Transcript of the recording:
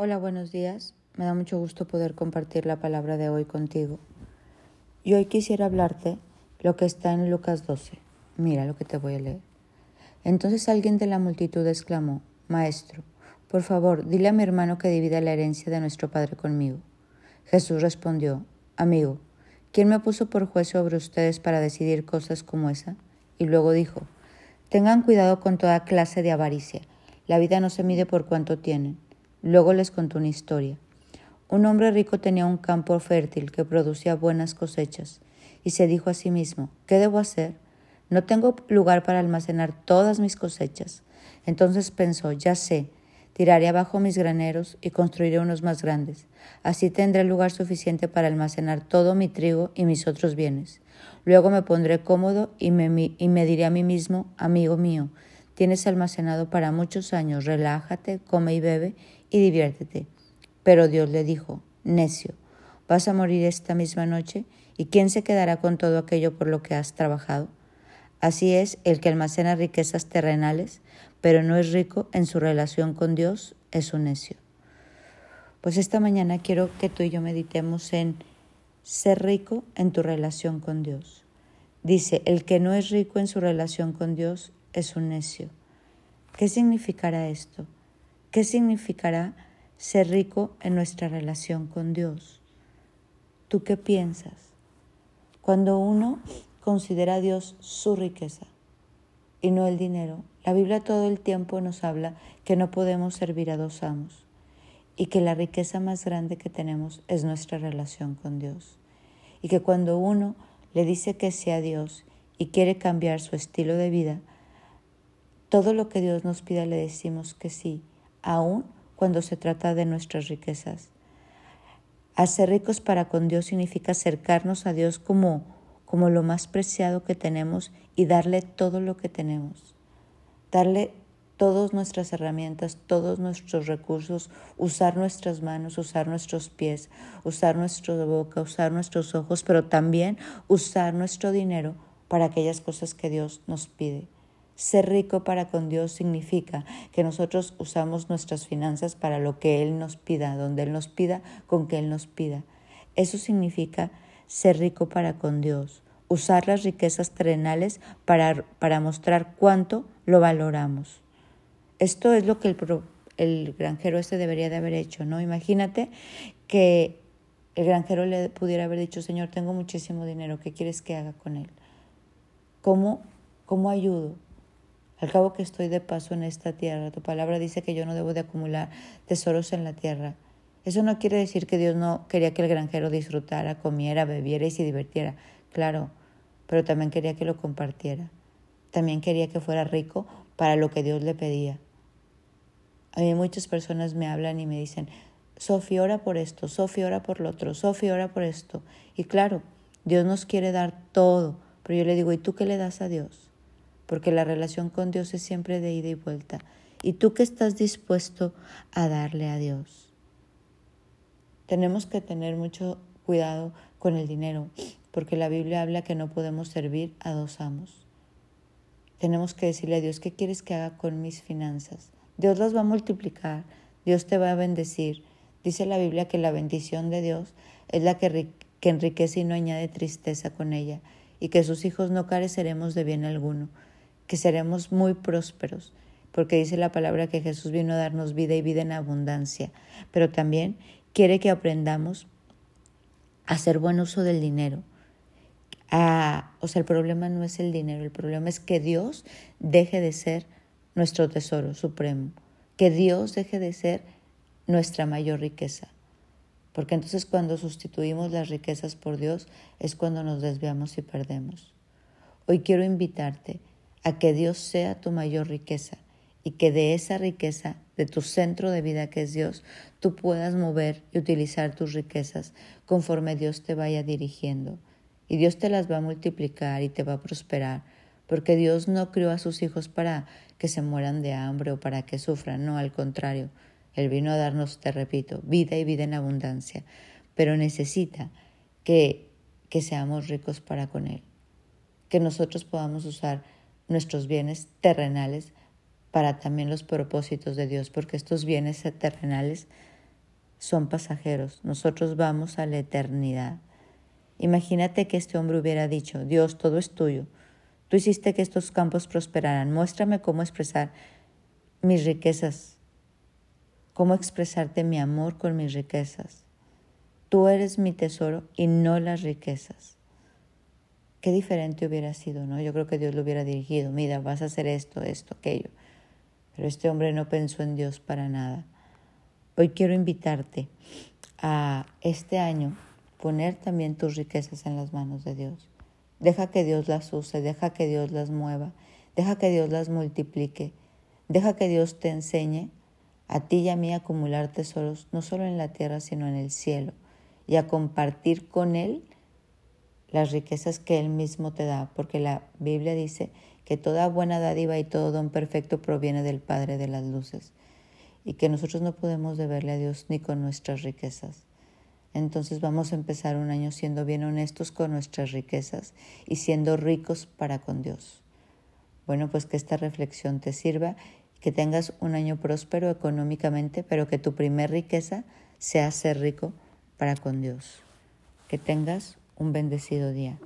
Hola, buenos días. Me da mucho gusto poder compartir la palabra de hoy contigo. Y hoy quisiera hablarte lo que está en Lucas 12. Mira lo que te voy a leer. Entonces alguien de la multitud exclamó, Maestro, por favor, dile a mi hermano que divida la herencia de nuestro Padre conmigo. Jesús respondió, Amigo, ¿quién me puso por juez sobre ustedes para decidir cosas como esa? Y luego dijo, Tengan cuidado con toda clase de avaricia. La vida no se mide por cuánto tienen Luego les contó una historia. Un hombre rico tenía un campo fértil que producía buenas cosechas y se dijo a sí mismo, ¿qué debo hacer? No tengo lugar para almacenar todas mis cosechas. Entonces pensó, ya sé, tiraré abajo mis graneros y construiré unos más grandes. Así tendré lugar suficiente para almacenar todo mi trigo y mis otros bienes. Luego me pondré cómodo y me, y me diré a mí mismo, amigo mío, tienes almacenado para muchos años, relájate, come y bebe y diviértete. Pero Dios le dijo, necio, vas a morir esta misma noche, ¿y quién se quedará con todo aquello por lo que has trabajado? Así es el que almacena riquezas terrenales, pero no es rico en su relación con Dios, es un necio. Pues esta mañana quiero que tú y yo meditemos en ser rico en tu relación con Dios. Dice, el que no es rico en su relación con Dios es un necio. ¿Qué significará esto? ¿Qué significará ser rico en nuestra relación con Dios? ¿Tú qué piensas? Cuando uno considera a Dios su riqueza y no el dinero, la Biblia todo el tiempo nos habla que no podemos servir a dos amos y que la riqueza más grande que tenemos es nuestra relación con Dios. Y que cuando uno le dice que sea Dios y quiere cambiar su estilo de vida, todo lo que Dios nos pida le decimos que sí aun cuando se trata de nuestras riquezas. Hacer ricos para con Dios significa acercarnos a Dios como, como lo más preciado que tenemos y darle todo lo que tenemos. Darle todas nuestras herramientas, todos nuestros recursos, usar nuestras manos, usar nuestros pies, usar nuestra boca, usar nuestros ojos, pero también usar nuestro dinero para aquellas cosas que Dios nos pide. Ser rico para con Dios significa que nosotros usamos nuestras finanzas para lo que Él nos pida, donde Él nos pida, con que Él nos pida. Eso significa ser rico para con Dios, usar las riquezas terrenales para, para mostrar cuánto lo valoramos. Esto es lo que el, el granjero este debería de haber hecho, ¿no? Imagínate que el granjero le pudiera haber dicho, Señor, tengo muchísimo dinero, ¿qué quieres que haga con él? ¿Cómo, cómo ayudo? Al cabo que estoy de paso en esta tierra, tu palabra dice que yo no debo de acumular tesoros en la tierra. Eso no quiere decir que Dios no quería que el granjero disfrutara, comiera, bebiera y se divirtiera. Claro, pero también quería que lo compartiera. También quería que fuera rico para lo que Dios le pedía. A mí muchas personas me hablan y me dicen, Sofía, ora por esto, Sofía, ora por lo otro, Sofía, ora por esto. Y claro, Dios nos quiere dar todo, pero yo le digo, ¿y tú qué le das a Dios? Porque la relación con Dios es siempre de ida y vuelta. ¿Y tú qué estás dispuesto a darle a Dios? Tenemos que tener mucho cuidado con el dinero, porque la Biblia habla que no podemos servir a dos amos. Tenemos que decirle a Dios, ¿qué quieres que haga con mis finanzas? Dios las va a multiplicar, Dios te va a bendecir. Dice la Biblia que la bendición de Dios es la que, que enriquece y no añade tristeza con ella, y que sus hijos no careceremos de bien alguno que seremos muy prósperos, porque dice la palabra que Jesús vino a darnos vida y vida en abundancia, pero también quiere que aprendamos a hacer buen uso del dinero. o sea, el problema no es el dinero, el problema es que Dios deje de ser nuestro tesoro supremo, que Dios deje de ser nuestra mayor riqueza. Porque entonces cuando sustituimos las riquezas por Dios es cuando nos desviamos y perdemos. Hoy quiero invitarte a que Dios sea tu mayor riqueza y que de esa riqueza, de tu centro de vida que es Dios, tú puedas mover y utilizar tus riquezas conforme Dios te vaya dirigiendo. Y Dios te las va a multiplicar y te va a prosperar, porque Dios no crió a sus hijos para que se mueran de hambre o para que sufran, no, al contrario. Él vino a darnos, te repito, vida y vida en abundancia, pero necesita que, que seamos ricos para con Él, que nosotros podamos usar nuestros bienes terrenales para también los propósitos de Dios, porque estos bienes terrenales son pasajeros, nosotros vamos a la eternidad. Imagínate que este hombre hubiera dicho, Dios, todo es tuyo, tú hiciste que estos campos prosperaran, muéstrame cómo expresar mis riquezas, cómo expresarte mi amor con mis riquezas. Tú eres mi tesoro y no las riquezas. Qué diferente hubiera sido, ¿no? Yo creo que Dios lo hubiera dirigido, mira, vas a hacer esto, esto, aquello. Pero este hombre no pensó en Dios para nada. Hoy quiero invitarte a este año poner también tus riquezas en las manos de Dios. Deja que Dios las use, deja que Dios las mueva, deja que Dios las multiplique, deja que Dios te enseñe a ti y a mí a acumular tesoros no solo en la tierra, sino en el cielo, y a compartir con Él las riquezas que Él mismo te da, porque la Biblia dice que toda buena dádiva y todo don perfecto proviene del Padre de las Luces y que nosotros no podemos deberle a Dios ni con nuestras riquezas. Entonces vamos a empezar un año siendo bien honestos con nuestras riquezas y siendo ricos para con Dios. Bueno, pues que esta reflexión te sirva, que tengas un año próspero económicamente, pero que tu primer riqueza sea ser rico para con Dios. Que tengas un bendecido día.